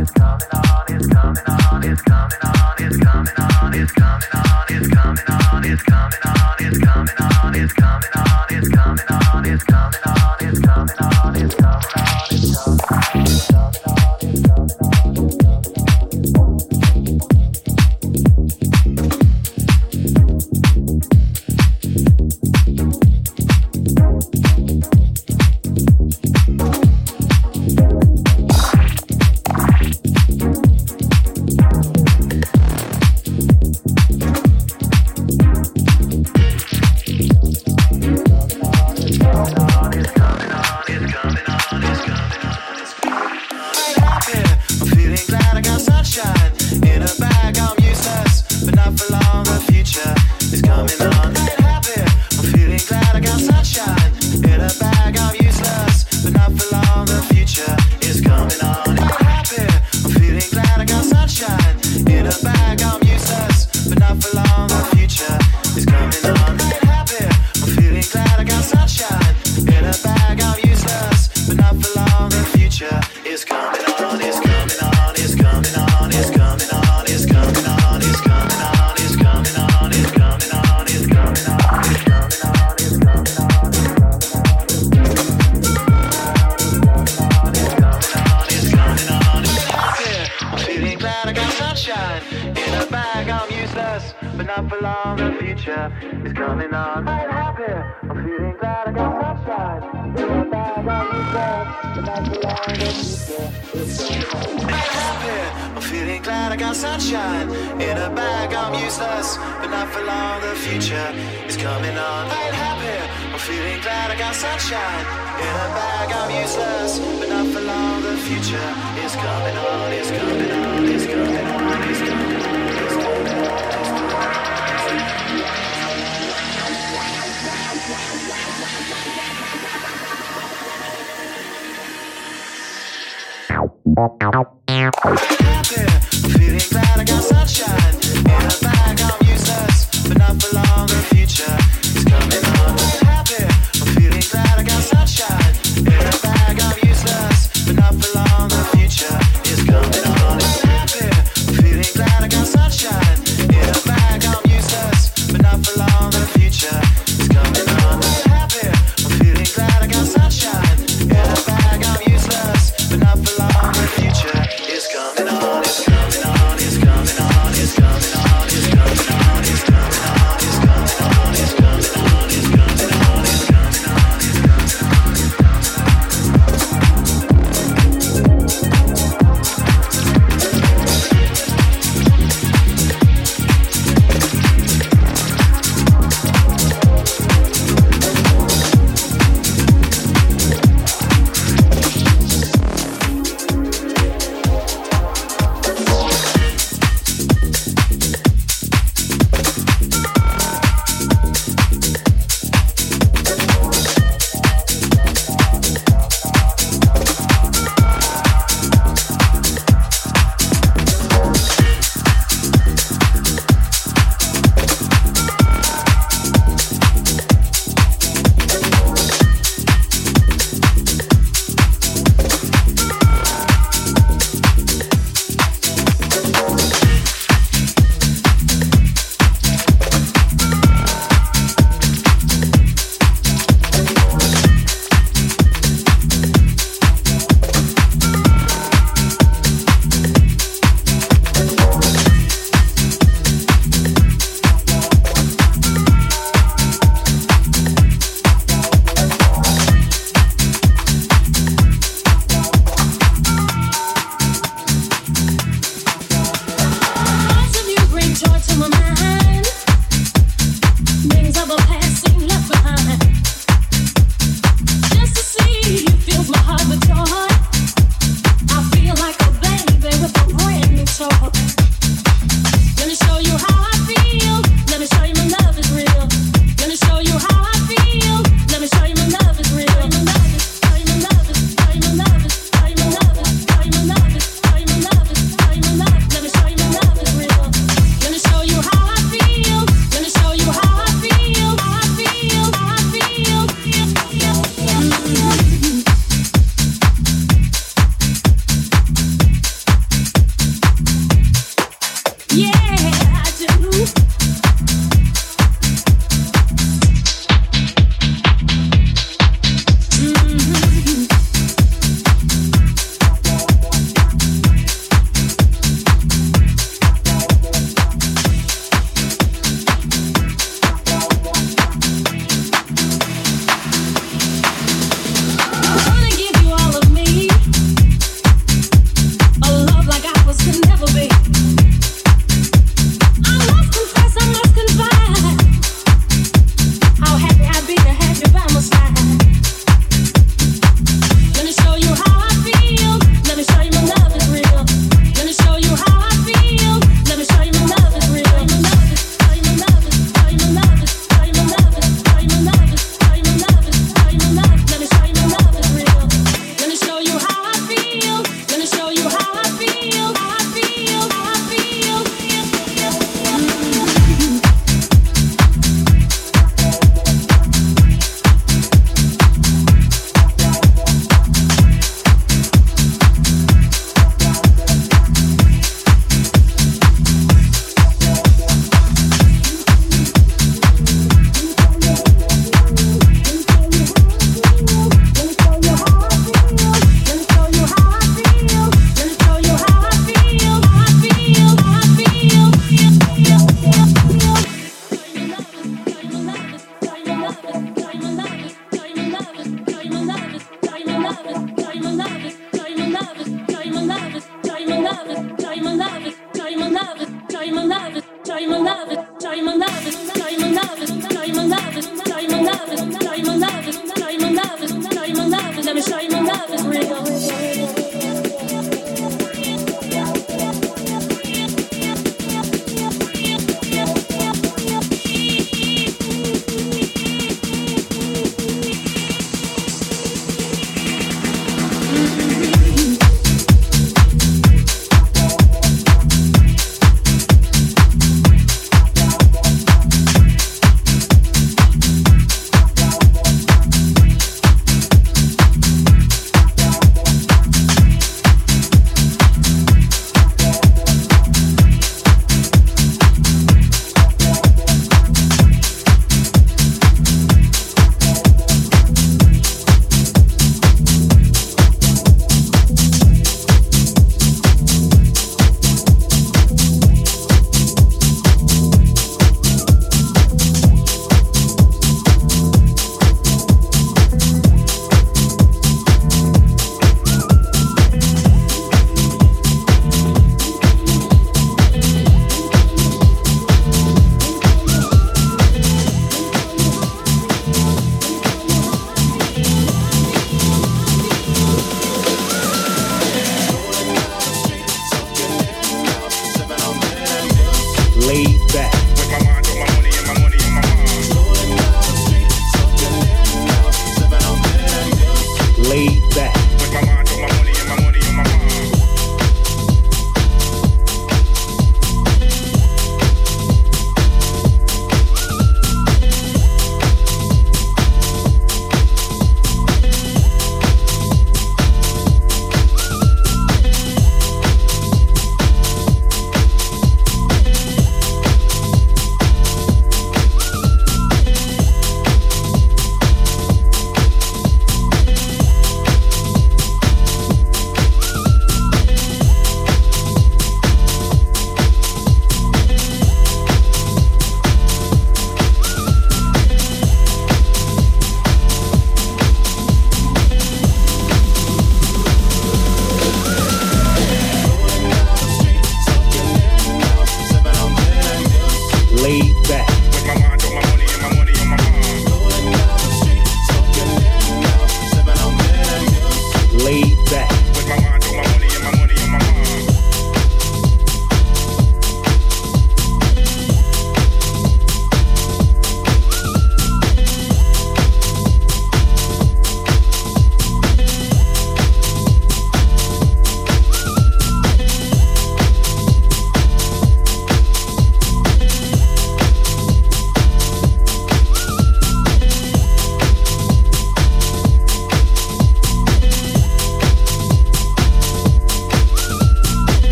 It's coming on, it's coming on, it's coming on,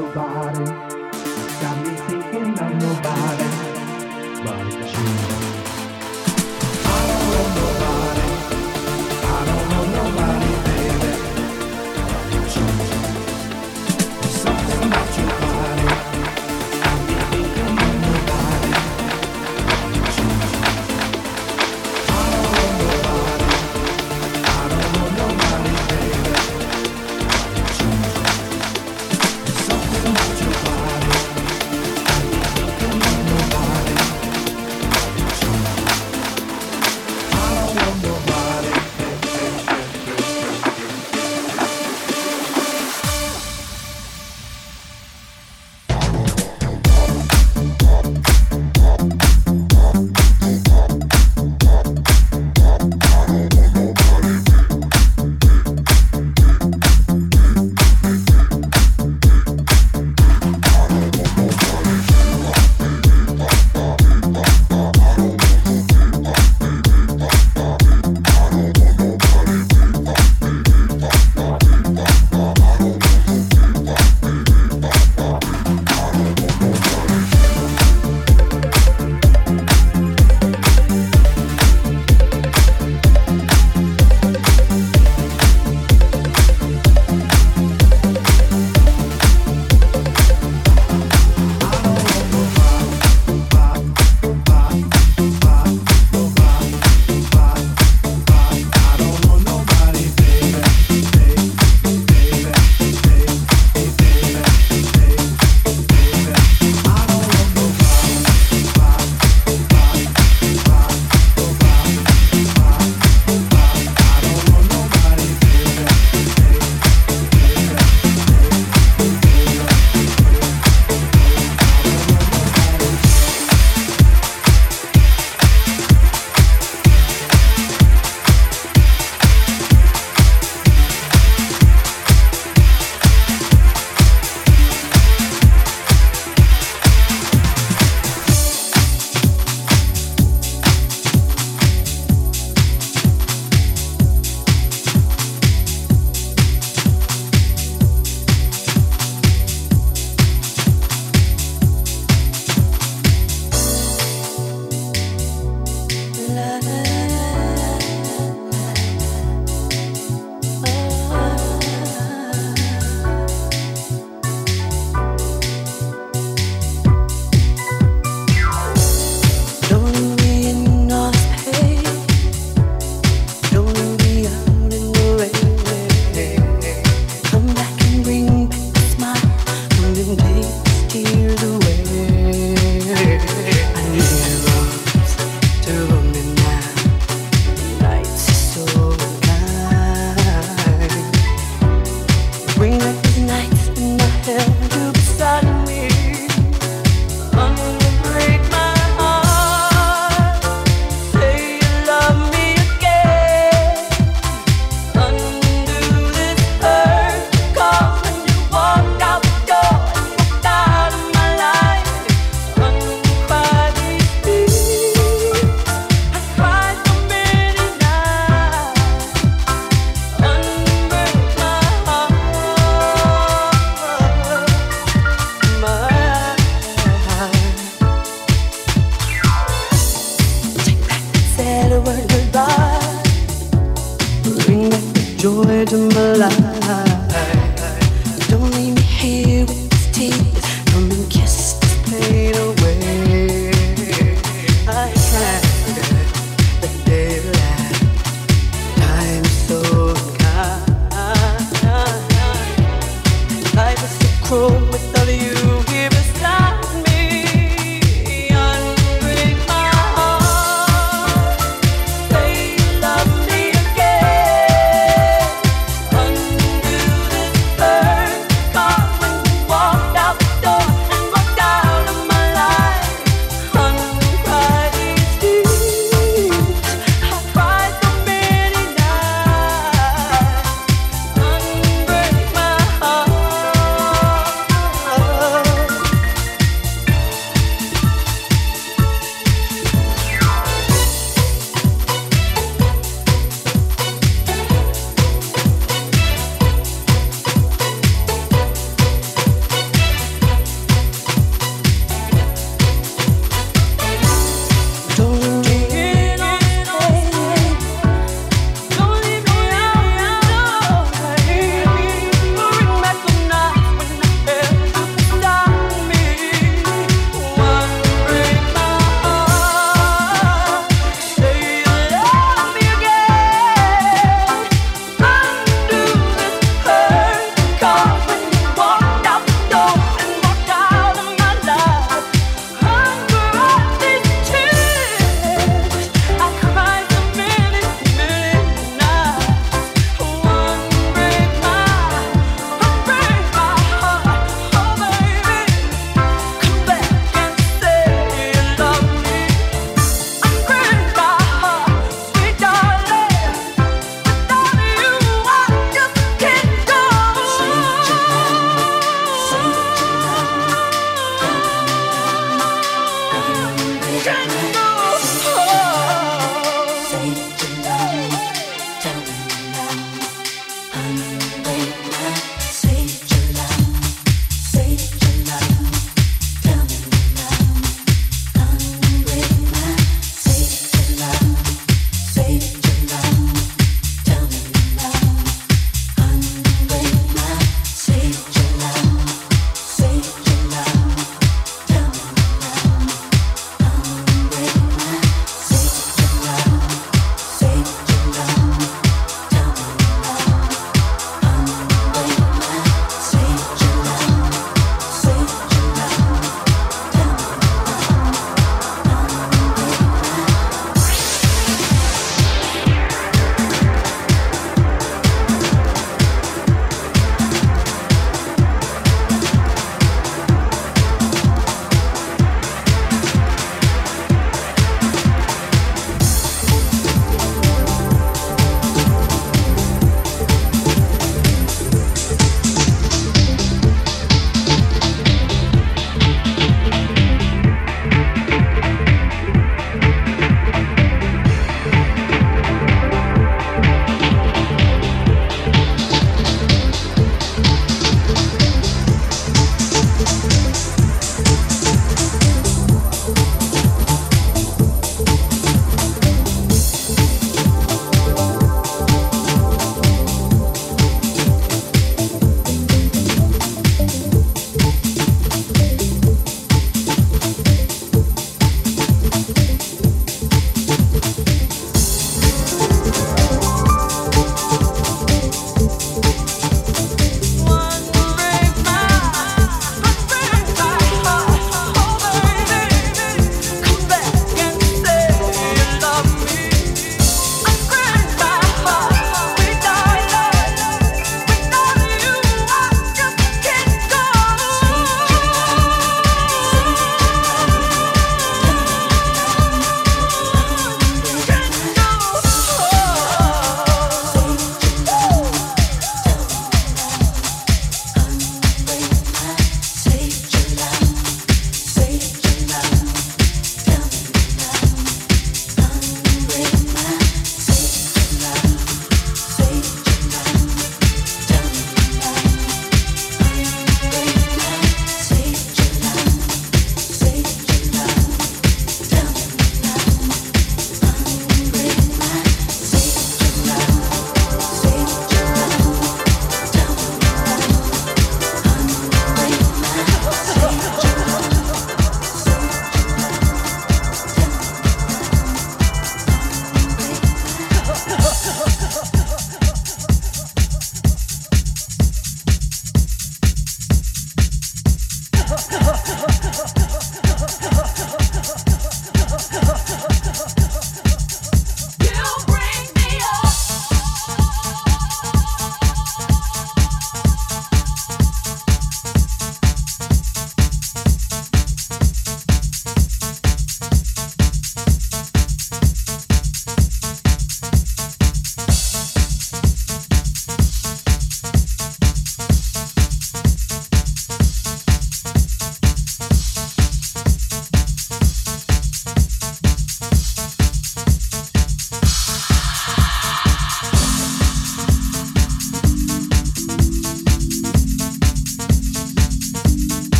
nobody.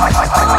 I, I, I,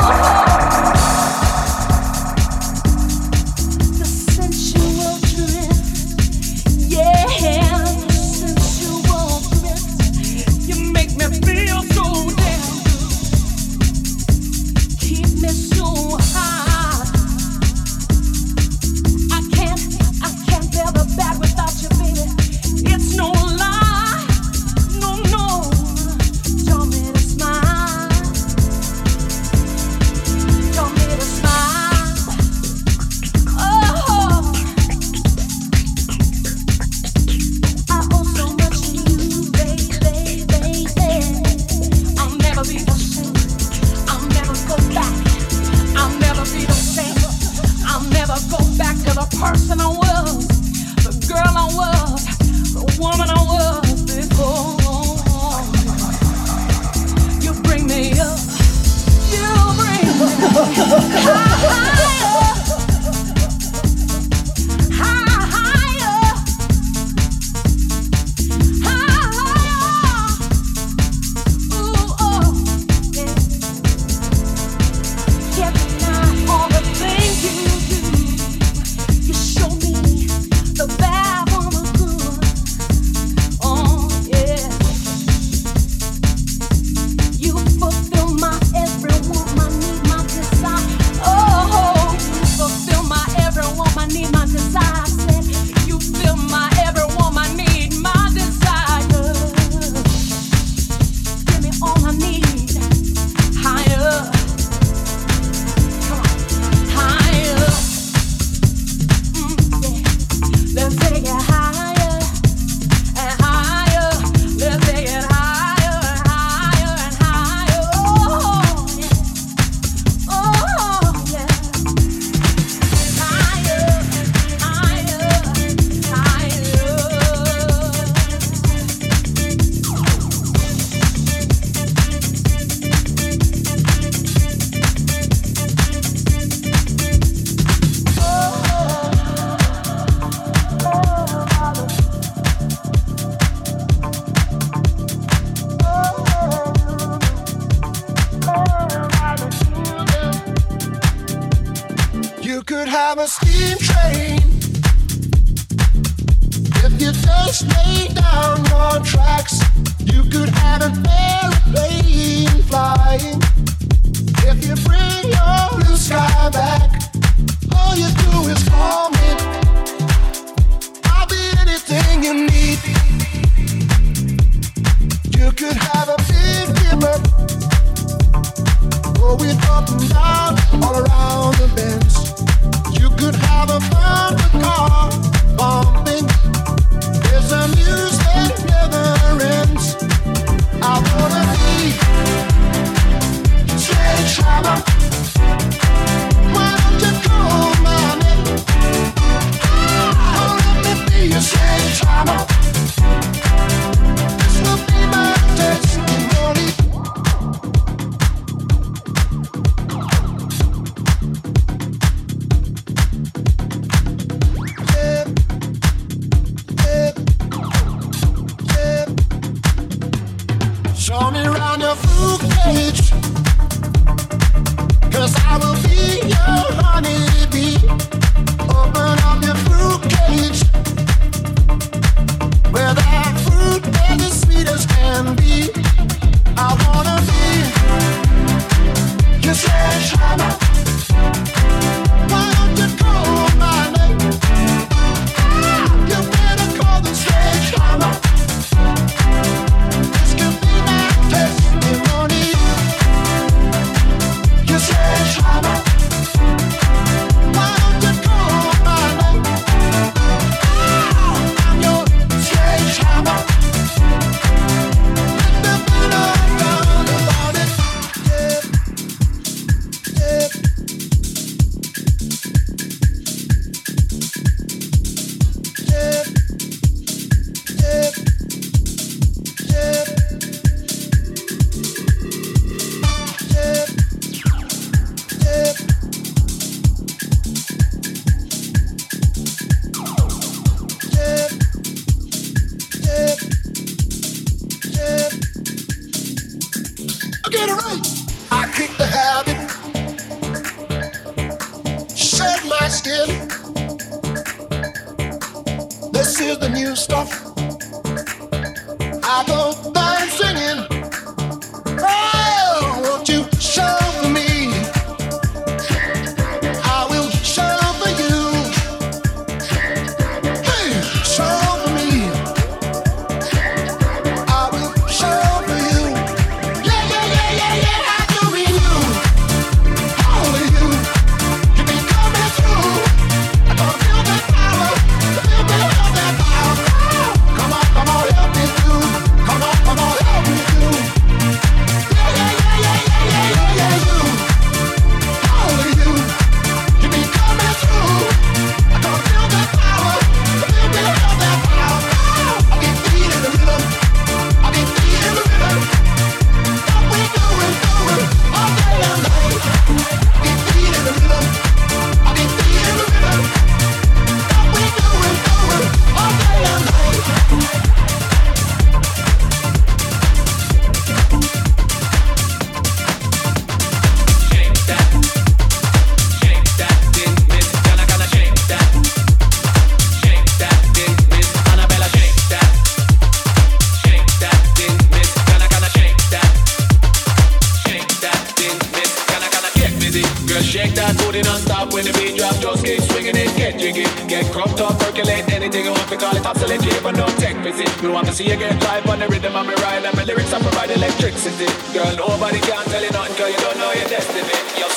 talk percolate Anything you want to call it obsolete You no tech wizard. take visit You want to see you get live on the rhythm of me ride And my lyrics I provide electricity Girl, nobody can tell you nothing girl, you don't know your destiny You're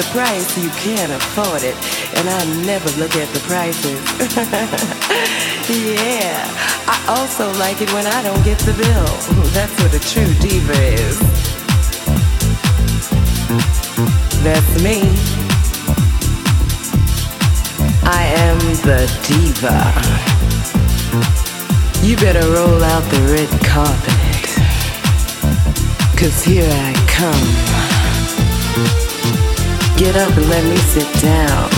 the price, you can't afford it. And I never look at the prices. yeah. I also like it when I don't get the bill. That's what a true diva is. That's me. I am the diva. You better roll out the red carpet. Cause here I come. Get up and let me sit down.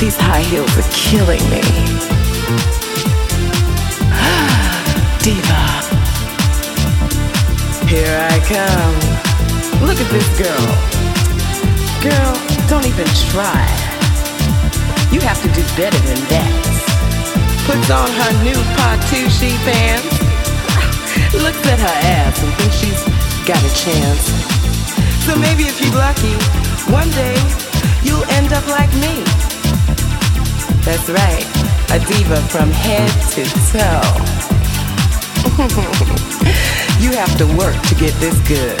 These high heels are killing me. Diva. Here I come. Look at this girl. Girl, don't even try. You have to do better than that. Puts on her new Patucci pants. Looks at her ass and thinks she's got a chance. So maybe if you're lucky, one day you'll end up like me. That's right, a diva from head to toe. you have to work to get this good.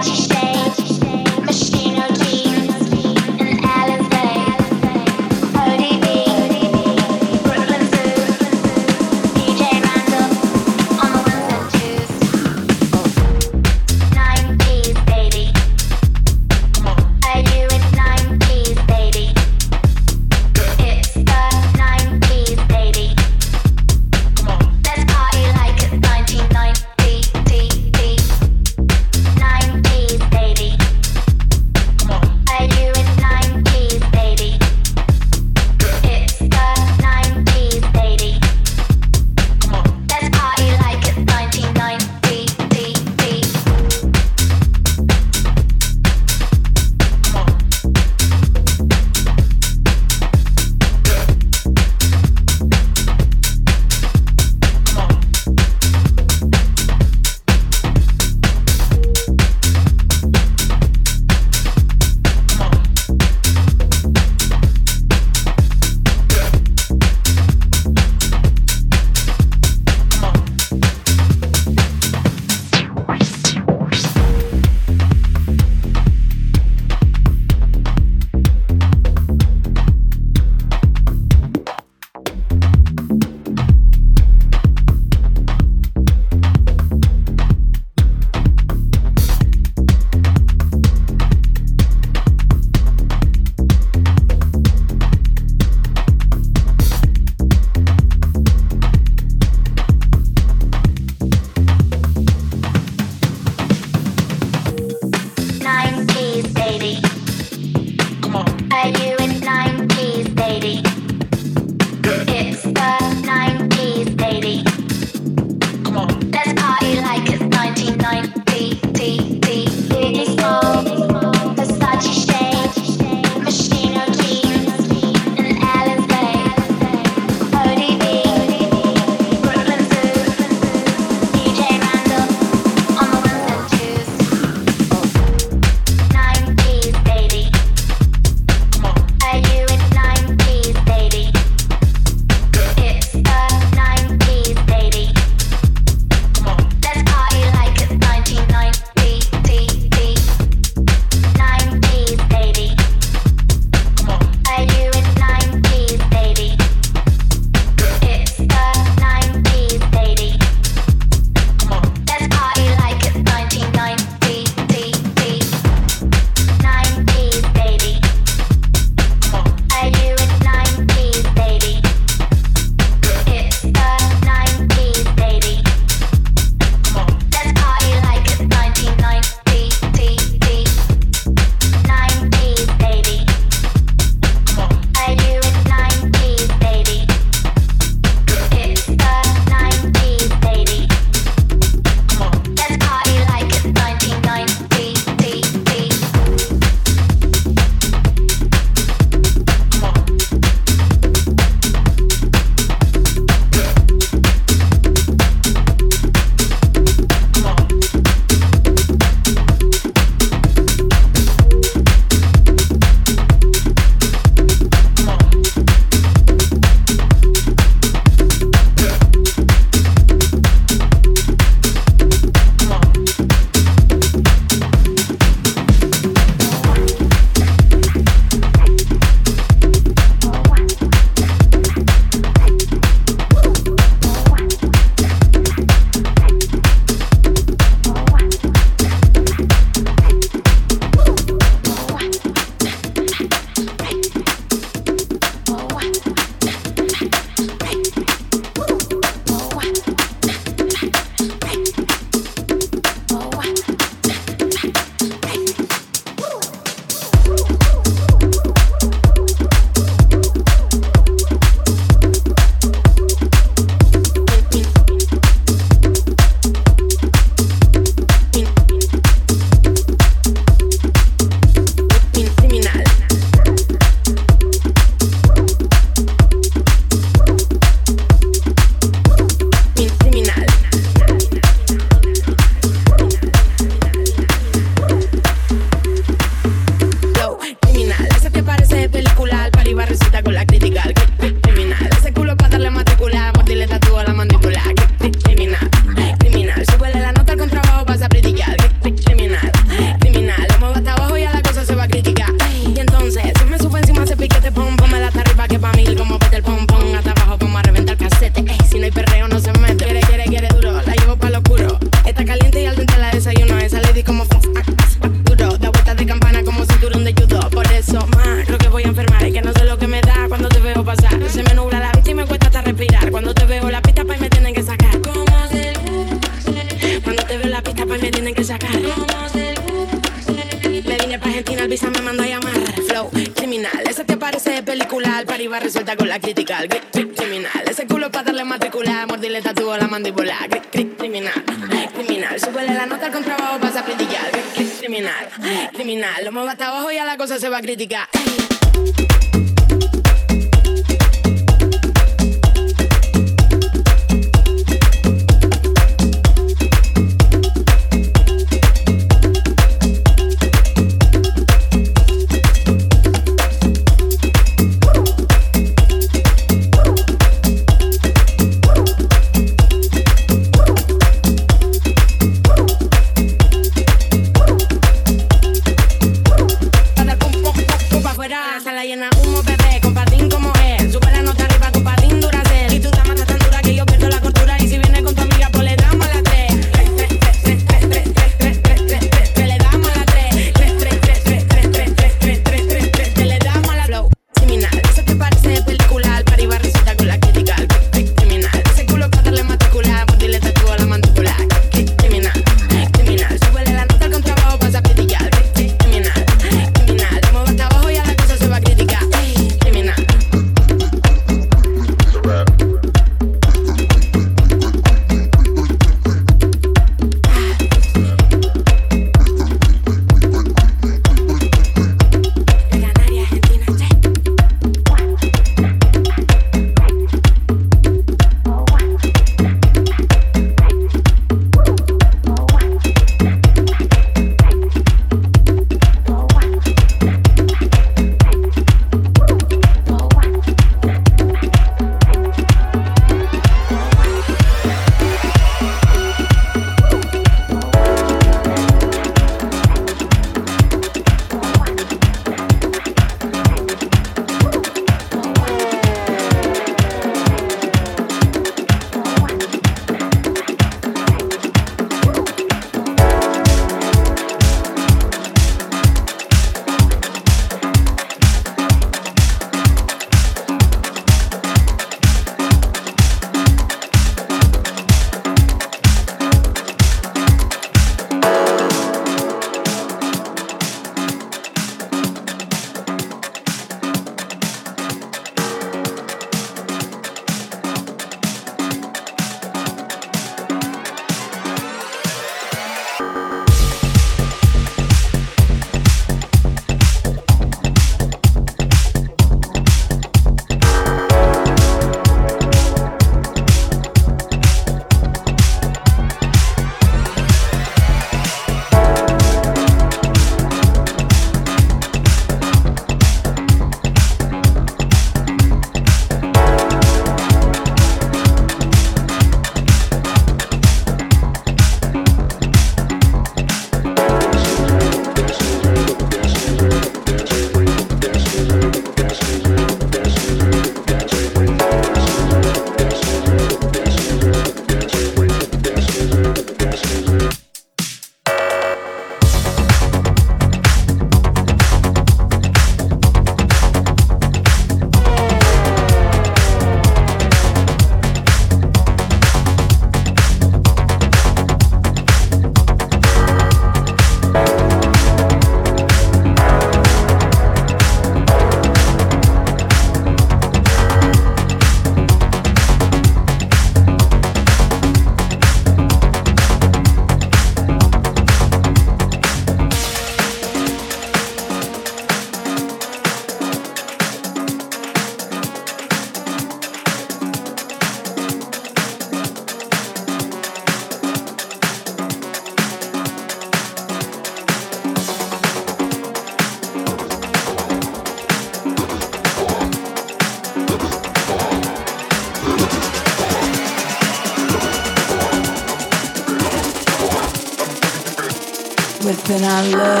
I love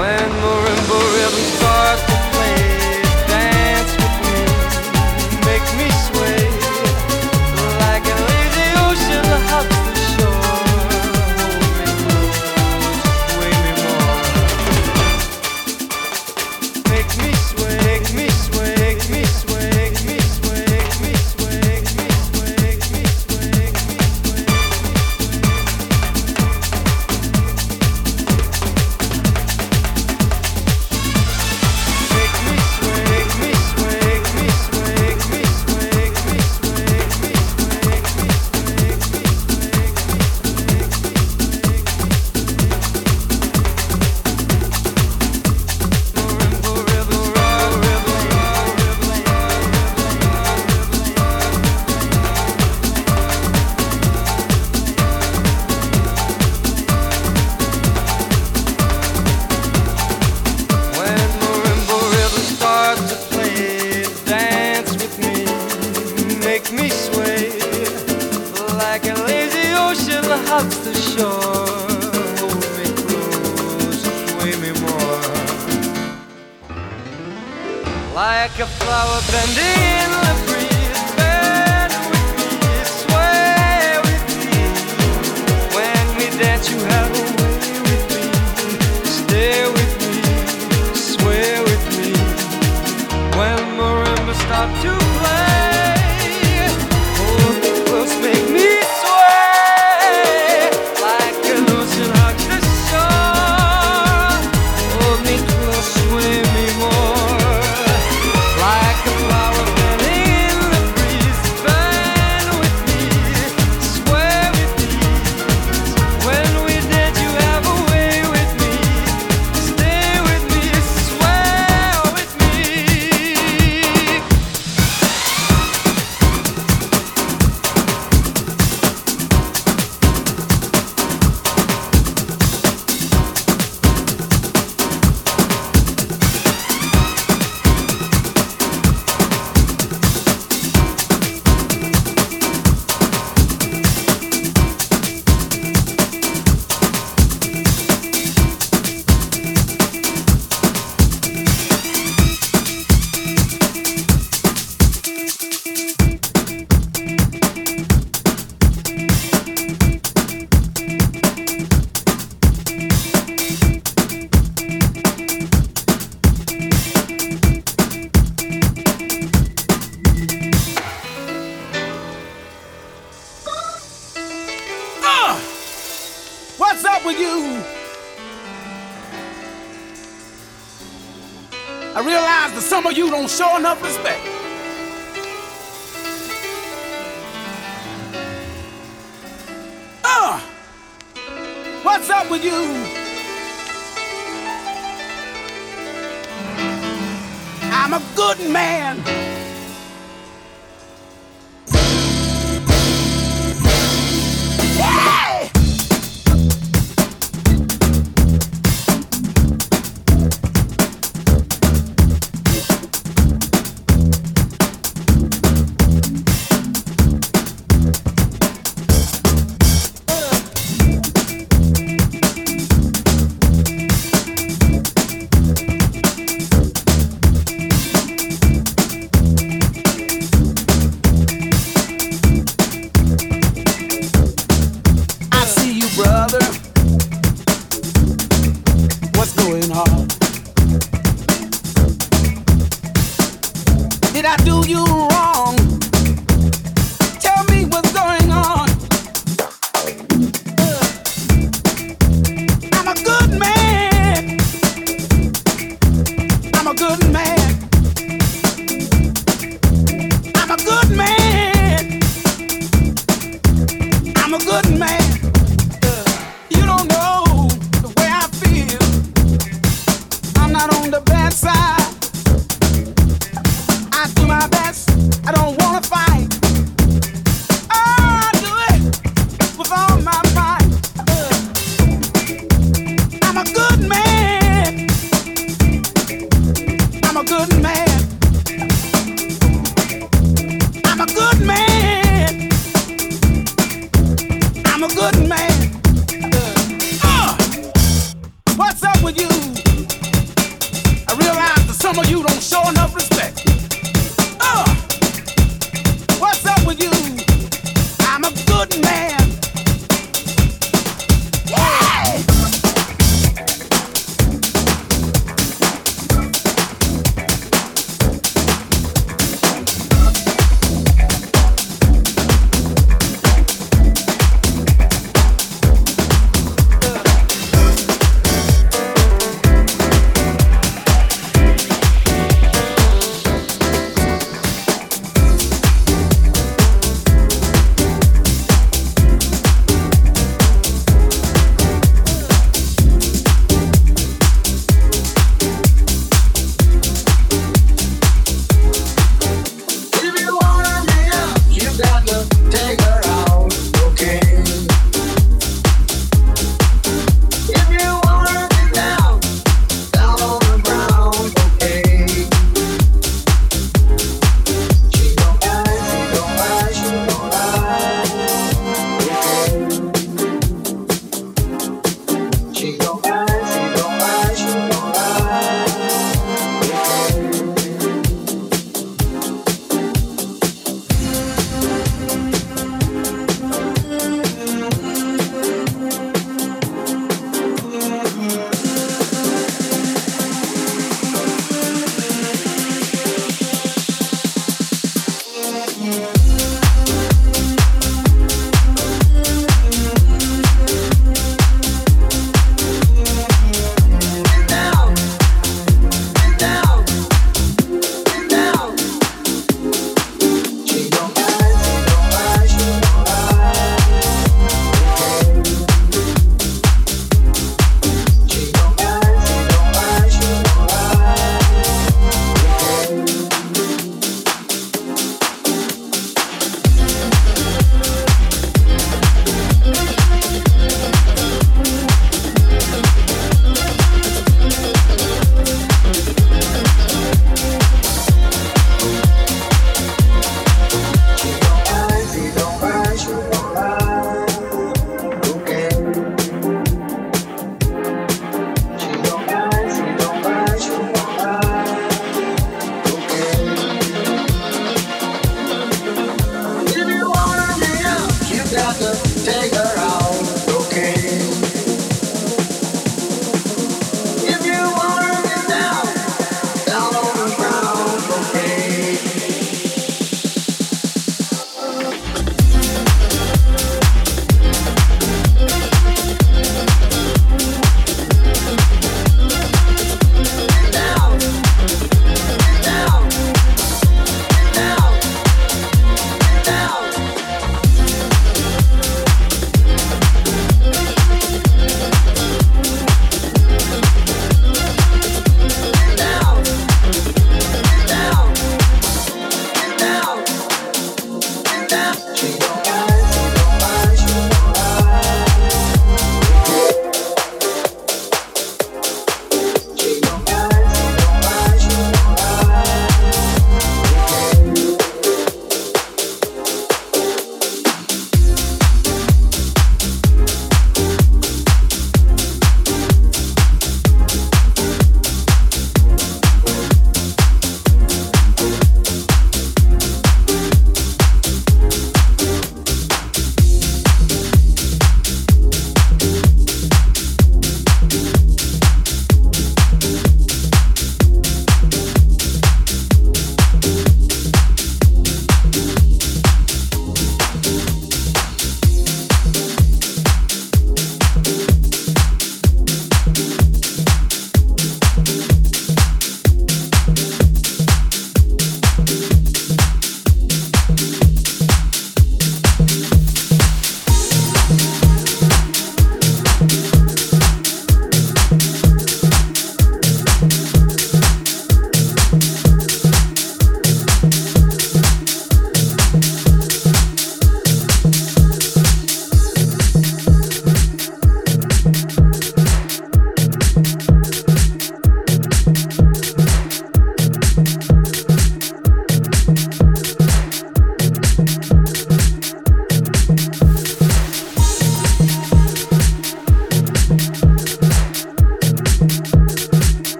When marimba rhythms start to play.